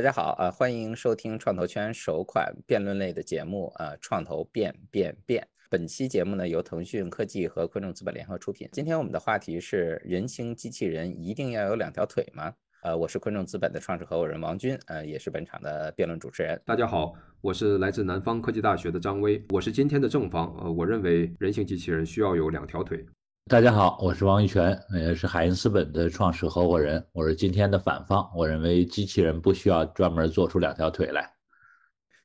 大家好，呃，欢迎收听创投圈首款辩论类的节目，呃，创投变变变。本期节目呢，由腾讯科技和昆众资本联合出品。今天我们的话题是：人形机器人一定要有两条腿吗？呃，我是昆众资本的创始合伙人王军，呃，也是本场的辩论主持人。大家好，我是来自南方科技大学的张威，我是今天的正方。呃，我认为人形机器人需要有两条腿。大家好，我是王玉泉，也是海因斯本的创始合伙人。我是今天的反方，我认为机器人不需要专门做出两条腿来。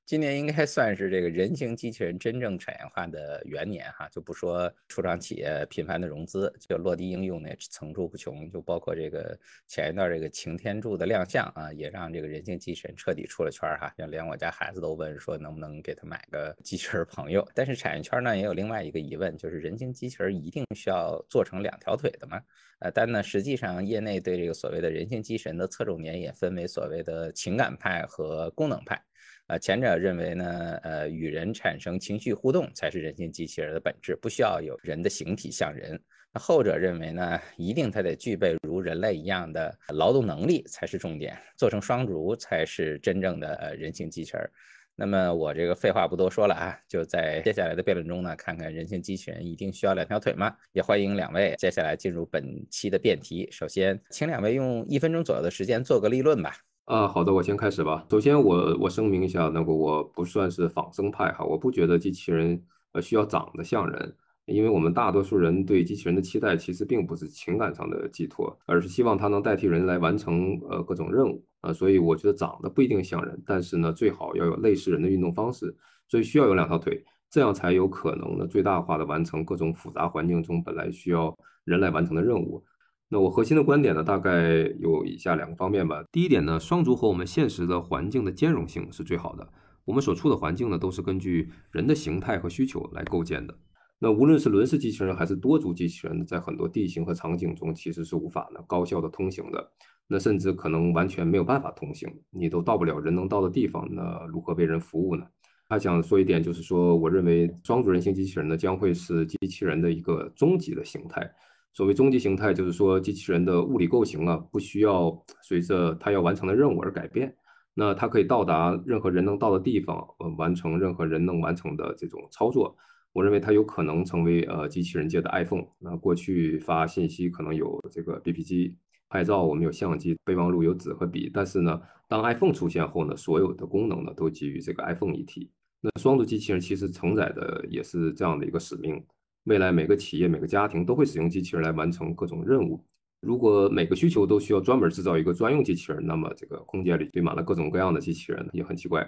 今年应该算是这个人形机器人真正产业化的元年哈，就不说初创企业频繁的融资，就落地应用呢层出不穷，就包括这个前一段这个擎天柱的亮相啊，也让这个人形机器人彻底出了圈哈，就连我家孩子都问说能不能给他买个机器人朋友。但是产业圈呢也有另外一个疑问，就是人形机器人一定需要做成两条腿的吗？呃，但呢实际上业内对这个所谓的人形机器人的侧重点也分为所谓的情感派和功能派。呃，前者认为呢，呃，与人产生情绪互动才是人形机器人的本质，不需要有人的形体像人。那后者认为呢，一定它得具备如人类一样的劳动能力才是重点，做成双足才是真正的人形机器人。那么我这个废话不多说了啊，就在接下来的辩论中呢，看看人形机器人一定需要两条腿吗？也欢迎两位接下来进入本期的辩题。首先，请两位用一分钟左右的时间做个立论吧。啊，好的，我先开始吧。首先，我我声明一下，那个我不算是仿生派哈，我不觉得机器人呃需要长得像人，因为我们大多数人对机器人的期待其实并不是情感上的寄托，而是希望它能代替人来完成呃各种任务啊，所以我觉得长得不一定像人，但是呢，最好要有类似人的运动方式，所以需要有两条腿，这样才有可能呢最大化的完成各种复杂环境中本来需要人来完成的任务。那我核心的观点呢，大概有以下两个方面吧。第一点呢，双足和我们现实的环境的兼容性是最好的。我们所处的环境呢，都是根据人的形态和需求来构建的。那无论是轮式机器人还是多足机器人，在很多地形和场景中，其实是无法呢高效的通行的。那甚至可能完全没有办法通行，你都到不了人能到的地方，那如何为人服务呢？还想说一点，就是说，我认为双足人形机器人呢，将会是机器人的一个终极的形态。所谓终极形态，就是说机器人的物理构型啊，不需要随着它要完成的任务而改变。那它可以到达任何人能到的地方，呃，完成任何人能完成的这种操作。我认为它有可能成为呃机器人界的 iPhone。那过去发信息可能有这个 BP 机，拍照我们有相机，备忘录有纸和笔。但是呢，当 iPhone 出现后呢，所有的功能呢都基于这个 iPhone 一体。那双足机器人其实承载的也是这样的一个使命。未来每个企业、每个家庭都会使用机器人来完成各种任务。如果每个需求都需要专门制造一个专用机器人，那么这个空间里堆满了各种各样的机器人也很奇怪。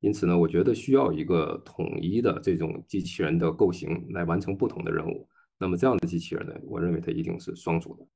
因此呢，我觉得需要一个统一的这种机器人的构型来完成不同的任务。那么这样的机器人呢，我认为它一定是双足的。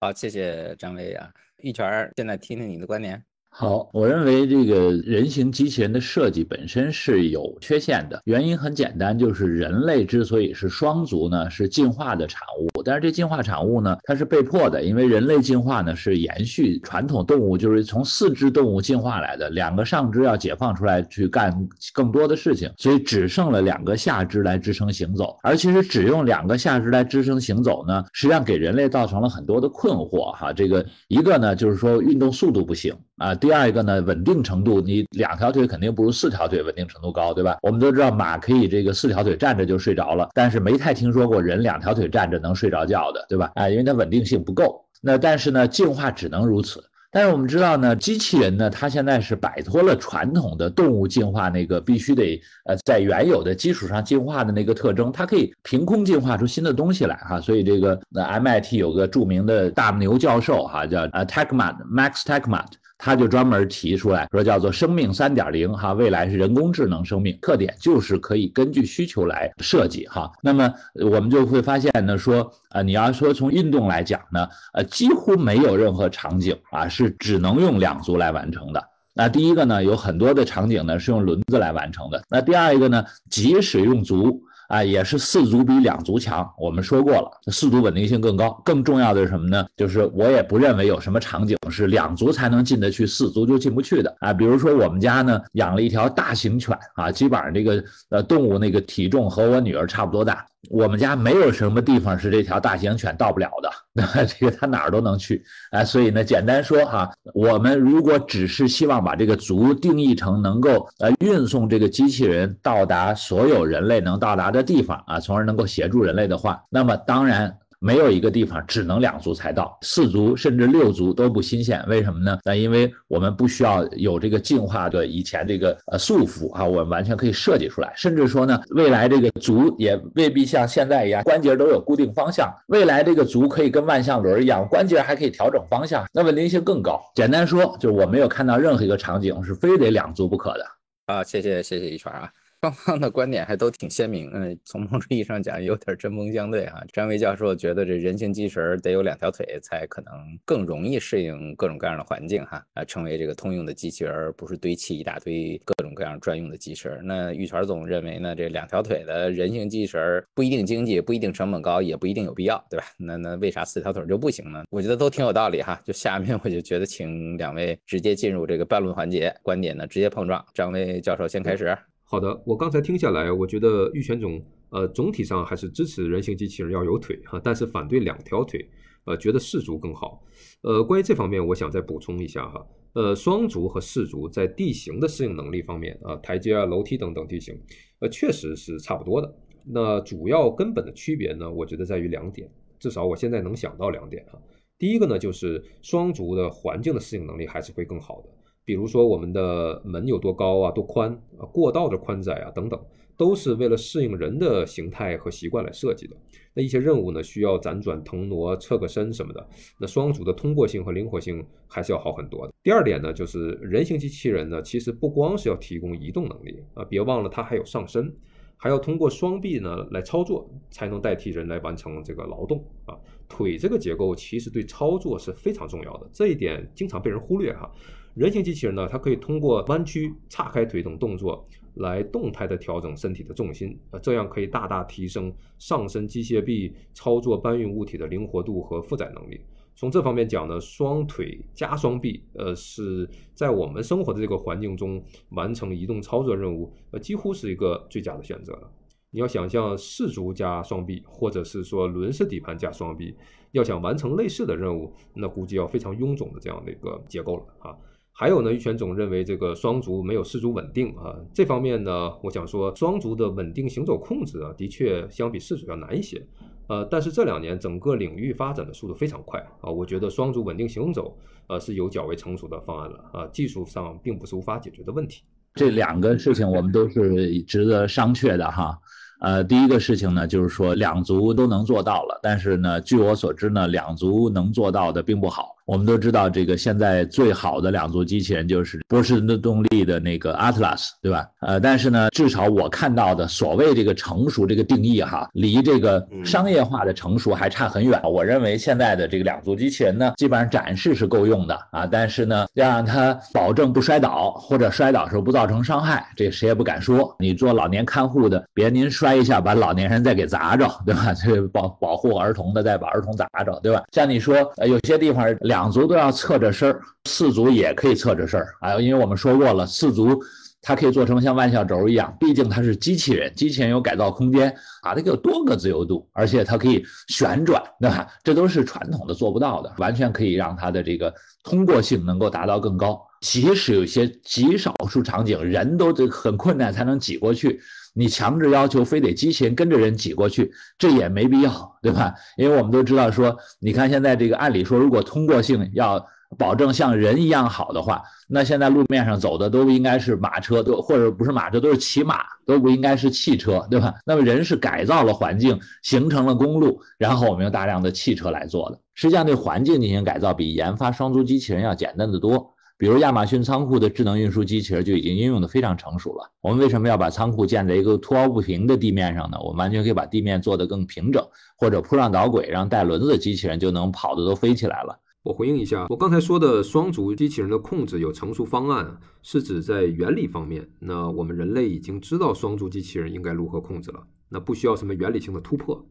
好，谢谢张威啊，玉泉，现在听听你的观点。好，我认为这个人形机器人的设计本身是有缺陷的，原因很简单，就是人类之所以是双足呢，是进化的产物。但是这进化产物呢，它是被迫的，因为人类进化呢是延续传统动物，就是从四肢动物进化来的，两个上肢要解放出来去干更多的事情，所以只剩了两个下肢来支撑行走。而其实只用两个下肢来支撑行走呢，实际上给人类造成了很多的困惑哈。这个一个呢，就是说运动速度不行啊。第二个呢，稳定程度，你两条腿肯定不如四条腿稳定程度高，对吧？我们都知道马可以这个四条腿站着就睡着了，但是没太听说过人两条腿站着能睡着觉的，对吧？啊，因为它稳定性不够。那但是呢，进化只能如此。但是我们知道呢，机器人呢，它现在是摆脱了传统的动物进化那个必须得呃在原有的基础上进化的那个特征，它可以凭空进化出新的东西来哈。所以这个那 MIT 有个著名的大牛教授哈，叫呃 Techman Max Techman。他就专门提出来说，叫做生命三点零哈，未来是人工智能生命，特点就是可以根据需求来设计哈。那么我们就会发现呢，说啊，你要说从运动来讲呢，呃，几乎没有任何场景啊是只能用两足来完成的。那第一个呢，有很多的场景呢是用轮子来完成的。那第二一个呢，即使用足。啊，也是四足比两足强。我们说过了，四足稳定性更高。更重要的是什么呢？就是我也不认为有什么场景是两足才能进得去，四足就进不去的啊。比如说我们家呢养了一条大型犬啊，基本上这个呃动物那个体重和我女儿差不多大。我们家没有什么地方是这条大型犬到不了的，那这个它哪儿都能去啊。所以呢，简单说哈，我们如果只是希望把这个族定义成能够呃运送这个机器人到达所有人类能到达的地方啊，从而能够协助人类的话，那么当然。没有一个地方只能两足才到，四足甚至六足都不新鲜。为什么呢？那因为我们不需要有这个进化的以前这个呃束缚啊，我们完全可以设计出来。甚至说呢，未来这个足也未必像现在一样关节都有固定方向，未来这个足可以跟万向轮一样，关节还可以调整方向，那稳定性更高。简单说，就是我没有看到任何一个场景是非得两足不可的。啊，谢谢谢谢一圈啊。双方的观点还都挺鲜明，嗯，从某种意义上讲，有点针锋相对哈。张维教授觉得这人形机器人得有两条腿，才可能更容易适应各种各样的环境哈，啊，成为这个通用的机器人，而不是堆砌一大堆各种各样专用的机器人。那玉泉总认为呢，这两条腿的人形机器人不一定经济，不一定成本高，也不一定有必要，对吧？那那为啥四条腿就不行呢？我觉得都挺有道理哈。就下面我就觉得请两位直接进入这个辩论环节，观点呢直接碰撞。张威教授先开始。好的，我刚才听下来，我觉得玉泉总，呃，总体上还是支持人形机器人要有腿哈，但是反对两条腿，呃，觉得四足更好。呃，关于这方面，我想再补充一下哈，呃，双足和四足在地形的适应能力方面啊，台阶啊、楼梯等等地形，呃，确实是差不多的。那主要根本的区别呢，我觉得在于两点，至少我现在能想到两点哈。第一个呢，就是双足的环境的适应能力还是会更好的。比如说我们的门有多高啊，多宽啊，过道的宽窄啊等等，都是为了适应人的形态和习惯来设计的。那一些任务呢，需要辗转腾挪、侧个身什么的，那双足的通过性和灵活性还是要好很多的。第二点呢，就是人形机器人呢，其实不光是要提供移动能力啊，别忘了它还有上身，还要通过双臂呢来操作，才能代替人来完成这个劳动啊。腿这个结构其实对操作是非常重要的，这一点经常被人忽略哈。人形机器人呢，它可以通过弯曲、岔开腿等动作来动态的调整身体的重心，呃，这样可以大大提升上身机械臂操作搬运物体的灵活度和负载能力。从这方面讲呢，双腿加双臂，呃，是在我们生活的这个环境中完成移动操作任务，呃，几乎是一个最佳的选择了。你要想象四足加双臂，或者是说轮式底盘加双臂，要想完成类似的任务，那估计要非常臃肿的这样的一个结构了啊。还有呢，玉泉总认为这个双足没有四足稳定啊。这方面呢，我想说双足的稳定行走控制啊，的确相比四足要难一些。呃，但是这两年整个领域发展的速度非常快啊，我觉得双足稳定行走呃是有较为成熟的方案了啊，技术上并不是无法解决的问题。这两个事情我们都是值得商榷的哈。呃，第一个事情呢，就是说两足都能做到了，但是呢，据我所知呢，两足能做到的并不好。我们都知道，这个现在最好的两足机器人就是波士顿动力的那个 Atlas，对吧？呃，但是呢，至少我看到的所谓这个成熟这个定义哈，离这个商业化的成熟还差很远。我认为现在的这个两足机器人呢，基本上展示是够用的啊，但是呢，要让它保证不摔倒或者摔倒时候不造成伤害，这谁也不敢说。你做老年看护的，别您摔一下把老年人再给砸着，对吧？这保保护儿童的再把儿童砸着，对吧？像你说，呃，有些地方两。足都要侧着身儿，四足也可以侧着身儿啊，因为我们说过了，四足它可以做成像万向轴一样，毕竟它是机器人，机器人有改造空间啊，它有多个自由度，而且它可以旋转，对吧？这都是传统的做不到的，完全可以让它的这个通过性能够达到更高。即使有些极少数场景，人都这很困难才能挤过去。你强制要求非得机器人跟着人挤过去，这也没必要，对吧？因为我们都知道说，你看现在这个，按理说如果通过性要保证像人一样好的话，那现在路面上走的都应该是马车，都或者不是马车，都是骑马，都不应该是汽车，对吧？那么人是改造了环境，形成了公路，然后我们用大量的汽车来做的。实际上对环境进行改造，比研发双足机器人要简单的多。比如亚马逊仓库的智能运输机器人就已经应用的非常成熟了。我们为什么要把仓库建在一个凸凹不平的地面上呢？我们完全可以把地面做得更平整，或者铺上导轨，让带轮子的机器人就能跑的都飞起来了。我回应一下，我刚才说的双足机器人的控制有成熟方案，是指在原理方面，那我们人类已经知道双足机器人应该如何控制了，那不需要什么原理性的突破。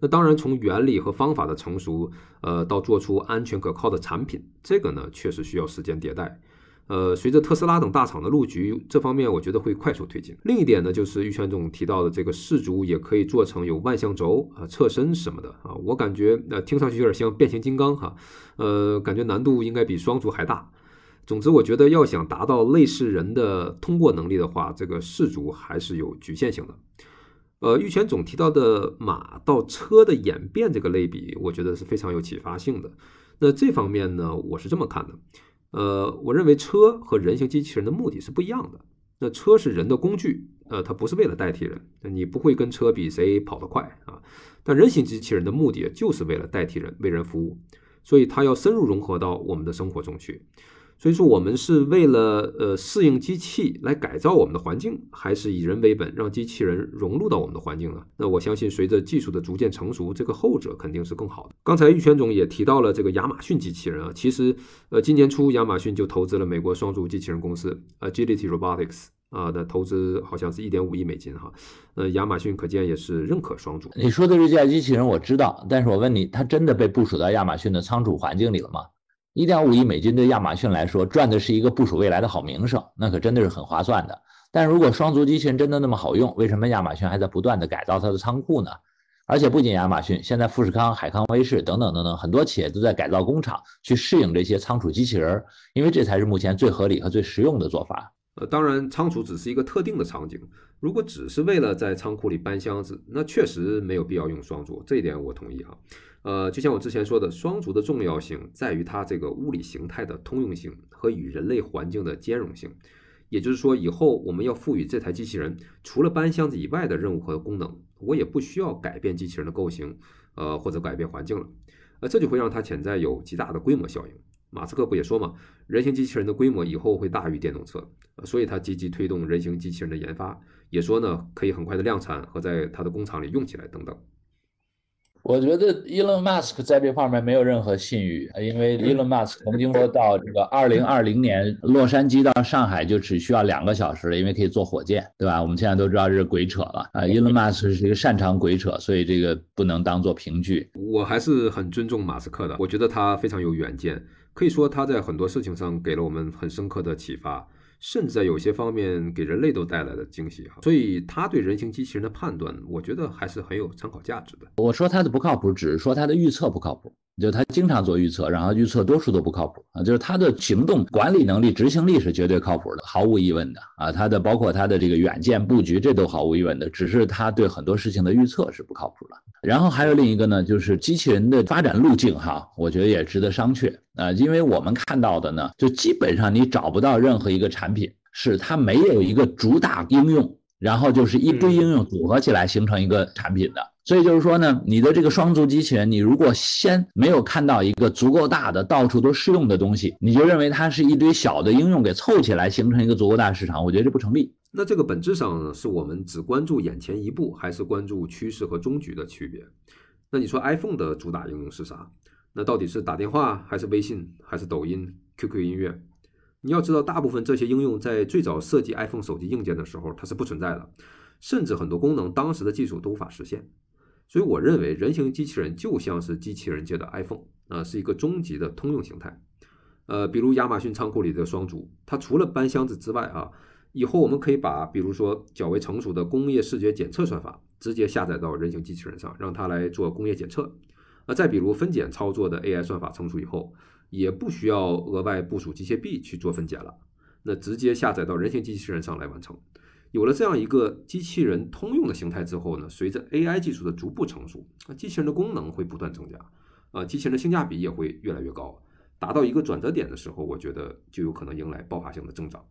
那当然，从原理和方法的成熟，呃，到做出安全可靠的产品，这个呢，确实需要时间迭代。呃，随着特斯拉等大厂的入局，这方面我觉得会快速推进。另一点呢，就是玉泉总提到的这个氏族也可以做成有万向轴啊、侧身什么的啊，我感觉呃听上去有点像变形金刚哈，呃，感觉难度应该比双足还大。总之，我觉得要想达到类似人的通过能力的话，这个氏族还是有局限性的。呃，玉泉总提到的马到车的演变这个类比，我觉得是非常有启发性的。那这方面呢，我是这么看的。呃，我认为车和人形机器人的目的是不一样的。那车是人的工具，呃，它不是为了代替人，你不会跟车比谁跑得快啊。但人形机器人的目的就是为了代替人，为人服务，所以它要深入融合到我们的生活中去。所以说，我们是为了呃适应机器来改造我们的环境，还是以人为本，让机器人融入到我们的环境呢？那我相信，随着技术的逐渐成熟，这个后者肯定是更好的。刚才玉泉总也提到了这个亚马逊机器人啊，其实呃今年初亚马逊就投资了美国双足机器人公司 Agility Robotics 啊的投资，好像是一点五亿美金哈。呃，亚马逊可见也是认可双足。你说的这架机器人我知道，但是我问你，它真的被部署到亚马逊的仓储环境里了吗？一点五亿美金对亚马逊来说赚的是一个部署未来的好名声，那可真的是很划算的。但如果双足机器人真的那么好用，为什么亚马逊还在不断的改造它的仓库呢？而且不仅亚马逊，现在富士康、海康威视等等等等很多企业都在改造工厂，去适应这些仓储机器人，因为这才是目前最合理和最实用的做法。呃，当然仓储只是一个特定的场景，如果只是为了在仓库里搬箱子，那确实没有必要用双足，这一点我同意哈。呃，就像我之前说的，双足的重要性在于它这个物理形态的通用性和与人类环境的兼容性。也就是说，以后我们要赋予这台机器人除了搬箱子以外的任务和功能，我也不需要改变机器人的构型，呃，或者改变环境了。呃，这就会让它潜在有极大的规模效应。马斯克不也说嘛，人形机器人的规模以后会大于电动车，所以他积极推动人形机器人的研发，也说呢可以很快的量产和在他的工厂里用起来等等。我觉得 Elon Musk 在这方面没有任何信誉，因为 Elon Musk 曾经说到这个二零二零年洛杉矶到上海就只需要两个小时了，因为可以坐火箭，对吧？我们现在都知道这是鬼扯了啊！Elon Musk 是一个擅长鬼扯，所以这个不能当做凭据。我还是很尊重马斯克的，我觉得他非常有远见，可以说他在很多事情上给了我们很深刻的启发。甚至在有些方面给人类都带来了惊喜哈，所以他对人形机器人的判断，我觉得还是很有参考价值的。我说他的不靠谱，只是说他的预测不靠谱。就他经常做预测，然后预测多数都不靠谱啊。就是他的行动管理能力、执行力是绝对靠谱的，毫无疑问的啊。他的包括他的这个远见布局，这都毫无疑问的。只是他对很多事情的预测是不靠谱的。然后还有另一个呢，就是机器人的发展路径哈，我觉得也值得商榷啊。因为我们看到的呢，就基本上你找不到任何一个产品是它没有一个主打应用，然后就是一堆应用组合起来形成一个产品的。所以就是说呢，你的这个双足机器人，你如果先没有看到一个足够大的、到处都适用的东西，你就认为它是一堆小的应用给凑起来形成一个足够大市场，我觉得这不成立。那这个本质上是我们只关注眼前一步，还是关注趋势和终局的区别？那你说 iPhone 的主打应用是啥？那到底是打电话，还是微信，还是抖音、QQ 音乐？你要知道，大部分这些应用在最早设计 iPhone 手机硬件的时候，它是不存在的，甚至很多功能当时的技术都无法实现。所以我认为，人形机器人就像是机器人界的 iPhone 啊，是一个终极的通用形态。呃，比如亚马逊仓库里的双足，它除了搬箱子之外啊，以后我们可以把比如说较为成熟的工业视觉检测算法直接下载到人形机器人上，让它来做工业检测。啊，再比如分拣操作的 AI 算法成熟以后，也不需要额外部署机械臂去做分拣了，那直接下载到人形机器人上来完成。有了这样一个机器人通用的形态之后呢，随着 AI 技术的逐步成熟，那机器人的功能会不断增加，啊，机器人的性价比也会越来越高，达到一个转折点的时候，我觉得就有可能迎来爆发性的增长。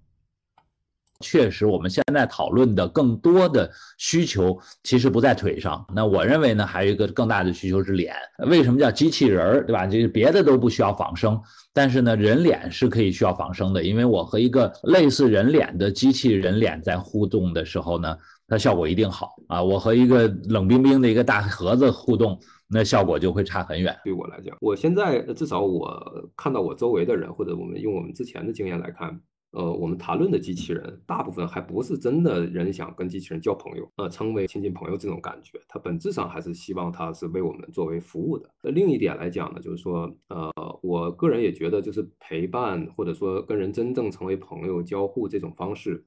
确实，我们现在讨论的更多的需求其实不在腿上。那我认为呢，还有一个更大的需求是脸。为什么叫机器人儿，对吧？就是别的都不需要仿生，但是呢，人脸是可以需要仿生的。因为我和一个类似人脸的机器人脸在互动的时候呢，它效果一定好啊。我和一个冷冰冰的一个大盒子互动，那效果就会差很远。对我来讲，我现在至少我看到我周围的人，或者我们用我们之前的经验来看。呃，我们谈论的机器人，大部分还不是真的人想跟机器人交朋友，呃，成为亲近朋友这种感觉，它本质上还是希望它是为我们作为服务的。那另一点来讲呢，就是说，呃，我个人也觉得，就是陪伴或者说跟人真正成为朋友、交互这种方式。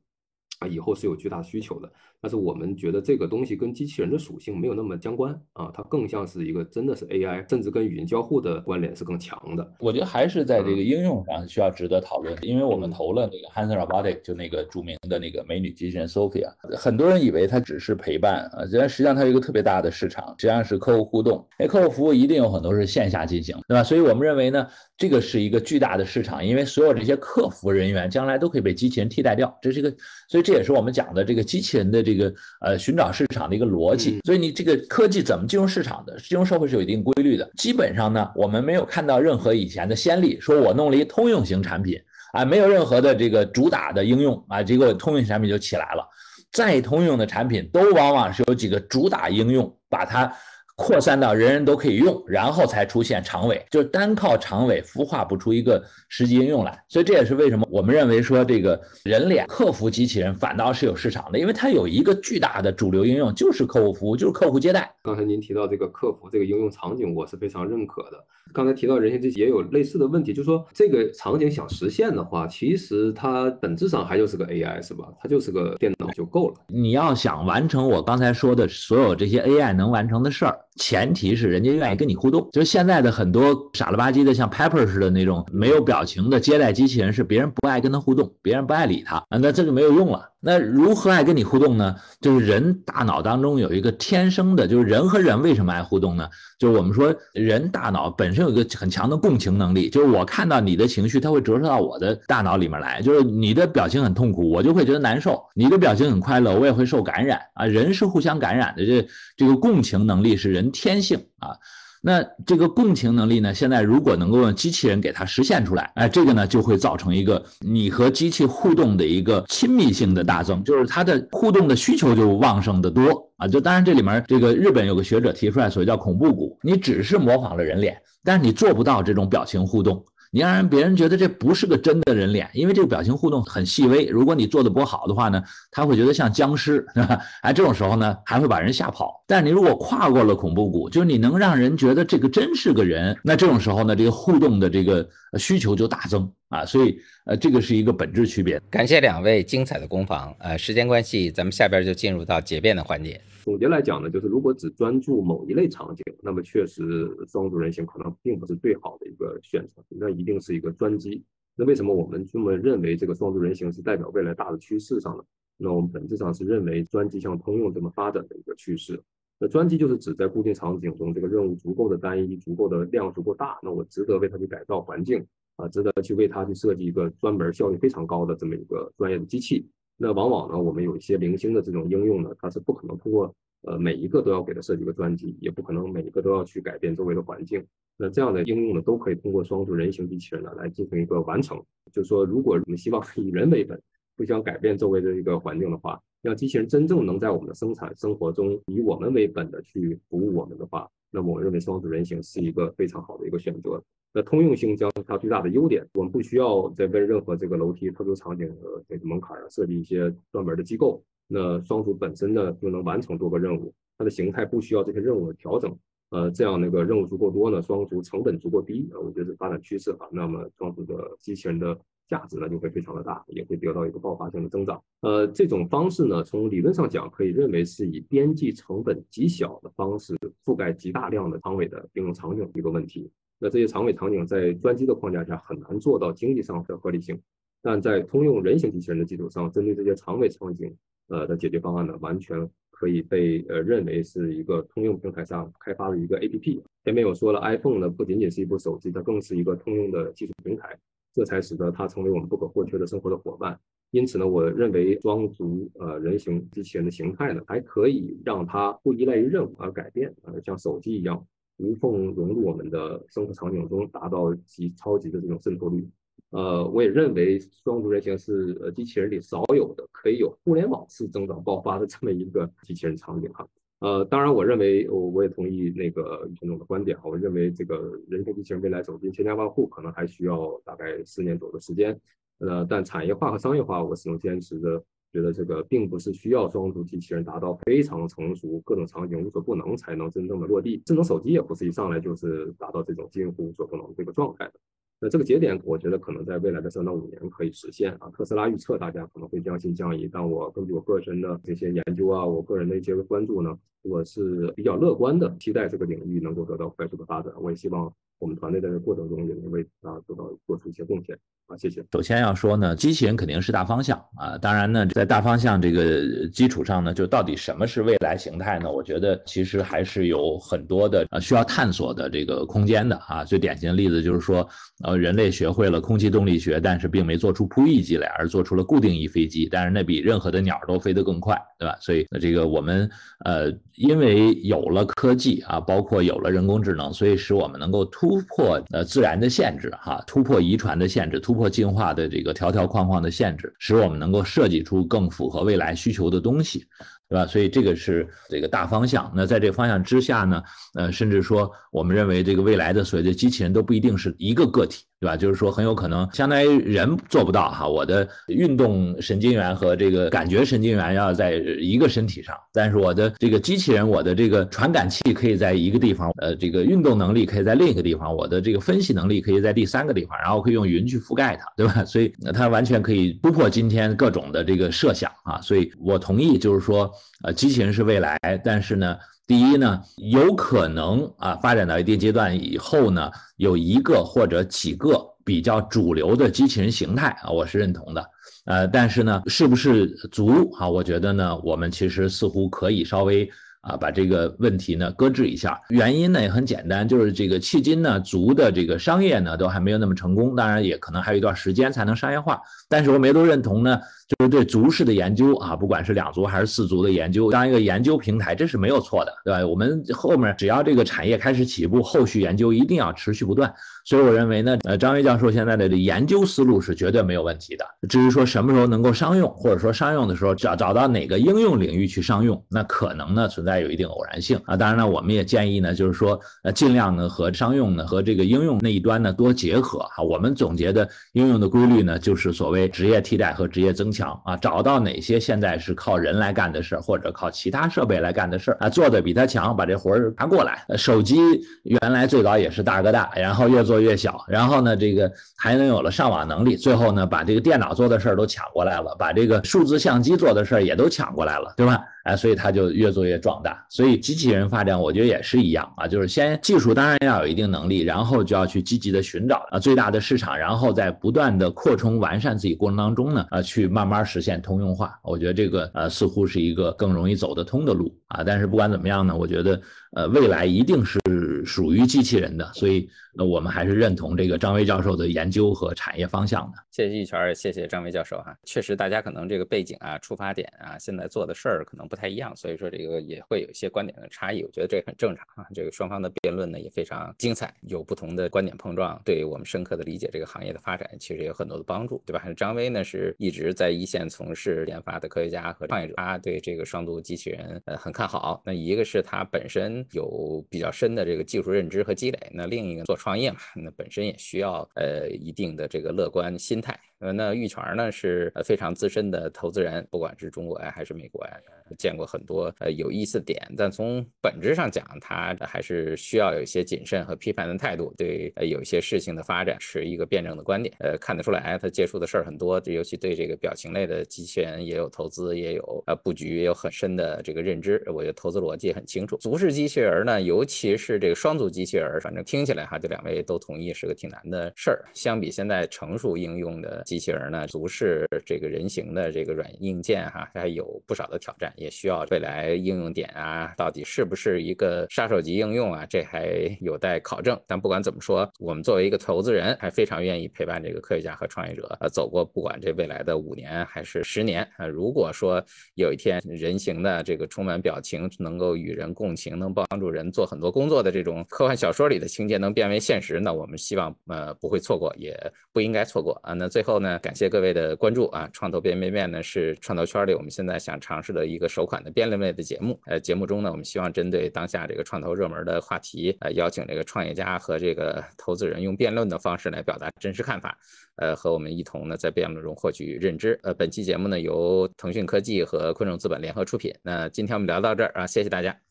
啊，以后是有巨大需求的，但是我们觉得这个东西跟机器人的属性没有那么相关啊，它更像是一个真的是 AI，甚至跟语音交互的关联是更强的。我觉得还是在这个应用上需要值得讨论，因为我们投了那个 Hanson Robotic，就那个著名的那个美女机器人 Sophia，很多人以为它只是陪伴啊，实际上它有一个特别大的市场，实际上是客户互动。哎，客户服务一定有很多是线下进行，对吧？所以我们认为呢，这个是一个巨大的市场，因为所有这些客服人员将来都可以被机器人替代掉，这是一个，所以这也是我们讲的这个机器人的这个呃寻找市场的一个逻辑。所以你这个科技怎么进入市场的？金融社会是有一定规律的。基本上呢，我们没有看到任何以前的先例，说我弄了一通用型产品啊，没有任何的这个主打的应用啊，结果通用产品就起来了。再通用的产品都往往是有几个主打应用，把它。扩散到人人都可以用，然后才出现长尾，就是单靠长尾孵化不出一个实际应用来。所以这也是为什么我们认为说这个人脸客服机器人反倒是有市场的，因为它有一个巨大的主流应用，就是客户服务，就是客户接待。刚才您提到这个客服这个应用场景，我是非常认可的。刚才提到人形机器也有类似的问题，就是说这个场景想实现的话，其实它本质上还就是个 AI 是吧？它就是个电脑就够了。你要想完成我刚才说的所有这些 AI 能完成的事儿。前提是人家愿意跟你互动，就是现在的很多傻了吧唧的像 Pepper 似的那种没有表情的接待机器人，是别人不爱跟他互动，别人不爱理他啊，那这就没有用了。那如何爱跟你互动呢？就是人大脑当中有一个天生的，就是人和人为什么爱互动呢？就是我们说人大脑本身有一个很强的共情能力，就是我看到你的情绪，它会折射到我的大脑里面来。就是你的表情很痛苦，我就会觉得难受；你的表情很快乐，我也会受感染啊。人是互相感染的，这这个共情能力是人天性啊。那这个共情能力呢？现在如果能够用机器人给它实现出来，哎，这个呢就会造成一个你和机器互动的一个亲密性的大增，就是它的互动的需求就旺盛的多啊。就当然这里面这个日本有个学者提出来，所谓叫恐怖谷，你只是模仿了人脸，但是你做不到这种表情互动。你让人别人觉得这不是个真的人脸，因为这个表情互动很细微。如果你做的不好的话呢，他会觉得像僵尸，是吧？哎，这种时候呢，还会把人吓跑。但你如果跨过了恐怖谷，就是你能让人觉得这个真是个人，那这种时候呢，这个互动的这个需求就大增啊。所以，呃，这个是一个本质区别。感谢两位精彩的攻防。呃，时间关系，咱们下边就进入到结辩的环节。总结来讲呢，就是如果只专注某一类场景，那么确实双足人形可能并不是最好的一个选择，那一定是一个专机。那为什么我们这么认为这个双足人形是代表未来大的趋势上呢？那我们本质上是认为专机向通用这么发展的一个趋势。那专机就是指在固定场景中，这个任务足够的单一，足够的量足够大，那我值得为它去改造环境啊，值得去为它去设计一个专门效率非常高的这么一个专业的机器。那往往呢，我们有一些零星的这种应用呢，它是不可能通过呃每一个都要给它设计一个专机，也不可能每一个都要去改变周围的环境。那这样的应用呢，都可以通过双足人形机器人呢来进行一个完成。就是说，如果我们希望以人为本，不想改变周围的一个环境的话，让机器人真正能在我们的生产生活中以我们为本的去服务我们的话，那么我认为双足人形是一个非常好的一个选择。那通用性将是它最大的优点，我们不需要再为任何这个楼梯特殊场景的这个门槛啊设计一些专门的机构。那双足本身呢就能完成多个任务，它的形态不需要这些任务的调整。呃，这样那个任务足够多呢，双足成本足够低，我觉得是发展趋势啊。那么双足的机器人的价值呢就会非常的大，也会得到一个爆发性的增长。呃，这种方式呢，从理论上讲可以认为是以边际成本极小的方式覆盖极大量的长尾的应用场景一个问题。那这些长尾场景在专机的框架下很难做到经济上的合理性，但在通用人形机器人的基础上，针对这些长尾场景，呃的解决方案呢，完全可以被呃认为是一个通用平台上开发的一个 APP。前面我说了，iPhone 呢不仅仅是一部手机，它更是一个通用的技术平台，这才使得它成为我们不可或缺的生活的伙伴。因此呢，我认为双足呃人形机器人的形态呢，还可以让它不依赖于任务而改变，呃像手机一样。无缝融入我们的生活场景中，达到极超级的这种渗透率。呃，我也认为双足人形是呃机器人里少有的可以有互联网式增长爆发的这么一个机器人场景哈。呃，当然，我认为我我也同意那个于总的观点。我认为这个人工机器人未来走进千家万户，可能还需要大概四年左右的时间。呃，但产业化和商业化，我始终坚持着，觉得这个并不是需要双足机器人达到非常成熟、各种场景无所不能才能真正的落地。智能手机也不是一上来就是达到这种近乎无所不能这个状态的。那这个节点，我觉得可能在未来的三到五年可以实现啊。特斯拉预测大家可能会将信将疑，但我根据我个人的这些研究啊，我个人的一些关注呢，我是比较乐观的，期待这个领域能够得到快速的发展。我也希望。我们团队在这过程中也能为啊做到做出一些贡献啊，谢谢。首先要说呢，机器人肯定是大方向啊，当然呢，在大方向这个基础上呢，就到底什么是未来形态呢？我觉得其实还是有很多的呃需要探索的这个空间的啊。最典型的例子就是说，呃，人类学会了空气动力学，但是并没做出扑翼机来，而做出了固定翼飞机，但是那比任何的鸟都飞得更快，对吧？所以这个我们呃，因为有了科技啊，包括有了人工智能，所以使我们能够突。破呃自然的限制哈，突破遗传的限制，突破进化的这个条条框框的限制，使我们能够设计出更符合未来需求的东西。对吧？所以这个是这个大方向。那在这个方向之下呢，呃，甚至说，我们认为这个未来的所谓的机器人都不一定是一个个体，对吧？就是说，很有可能相当于人做不到哈。我的运动神经元和这个感觉神经元要在一个身体上，但是我的这个机器人，我的这个传感器可以在一个地方，呃，这个运动能力可以在另一个地方，我的这个分析能力可以在第三个地方，然后可以用云去覆盖它，对吧？所以它完全可以突破今天各种的这个设想啊。所以我同意，就是说。呃，机器人是未来，但是呢，第一呢，有可能啊，发展到一定阶段以后呢，有一个或者几个比较主流的机器人形态啊，我是认同的。呃，但是呢，是不是足啊？我觉得呢，我们其实似乎可以稍微。啊，把这个问题呢搁置一下，原因呢也很简单，就是这个迄今呢足的这个商业呢都还没有那么成功，当然也可能还有一段时间才能商业化。但是我们都认同呢，就是对足式的研究啊，不管是两足还是四足的研究，当一个研究平台这是没有错的，对吧？我们后面只要这个产业开始起步，后续研究一定要持续不断。所以我认为呢，呃，张威教授现在的研究思路是绝对没有问题的。至于说什么时候能够商用，或者说商用的时候找找到哪个应用领域去商用，那可能呢存在有一定偶然性啊。当然呢，我们也建议呢，就是说呃尽量呢和商用呢和这个应用那一端呢多结合啊。我们总结的应用的规律呢，就是所谓职业替代和职业增强啊。找到哪些现在是靠人来干的事儿，或者靠其他设备来干的事儿啊，做的比他强，把这活儿拿过来。手机原来最早也是大哥大，然后越做。越小，然后呢，这个还能有了上网能力，最后呢，把这个电脑做的事儿都抢过来了，把这个数字相机做的事儿也都抢过来了，对吧？哎，所以它就越做越壮大。所以机器人发展，我觉得也是一样啊，就是先技术当然要有一定能力，然后就要去积极的寻找啊最大的市场，然后在不断的扩充完善自己过程当中呢，啊，去慢慢实现通用化。我觉得这个呃似乎是一个更容易走得通的路啊。但是不管怎么样呢，我觉得呃未来一定是属于机器人的，所以呃我们还是认同这个张威教授的研究和产业方向的。谢谢玉泉，谢谢张威教授哈。确实，大家可能这个背景啊、出发点啊、现在做的事儿可能不。太一样，所以说这个也会有一些观点的差异，我觉得这很正常啊。这个双方的辩论呢也非常精彩，有不同的观点碰撞，对我们深刻的理解这个行业的发展其实有很多的帮助，对吧？张威呢是一直在一线从事研发的科学家和创业者，他对这个双足机器人呃很看好。那一个是他本身有比较深的这个技术认知和积累，那另一个做创业嘛，那本身也需要呃一定的这个乐观心态。呃，那玉泉呢是非常资深的投资人，不管是中国呀还是美国呀，见过很多呃有意思的点。但从本质上讲，他还是需要有一些谨慎和批判的态度，对呃有一些事情的发展持一个辩证的观点。呃，看得出来他接触的事儿很多，尤其对这个表情类的机器人也有投资，也有呃布局，也有很深的这个认知。我觉得投资逻辑很清楚。足式机器人呢，尤其是这个双足机器人，反正听起来哈，这两位都同意是个挺难的事儿。相比现在成熟应用的。机器人呢，足是这个人形的这个软硬件哈，还有不少的挑战，也需要未来应用点啊，到底是不是一个杀手级应用啊？这还有待考证。但不管怎么说，我们作为一个投资人，还非常愿意陪伴这个科学家和创业者，呃，走过不管这未来的五年还是十年啊。如果说有一天人形的这个充满表情，能够与人共情，能帮助人做很多工作的这种科幻小说里的情节能变为现实，那我们希望呃不会错过，也不应该错过啊。那最后。后呢，感谢各位的关注啊！创投变变变呢是创投圈里我们现在想尝试的一个首款的辩论类的节目。呃，节目中呢，我们希望针对当下这个创投热门的话题，呃，邀请这个创业家和这个投资人用辩论的方式来表达真实看法，呃，和我们一同呢在辩论中获取认知。呃，本期节目呢由腾讯科技和昆虫资本联合出品。那今天我们聊到这儿啊，谢谢大家。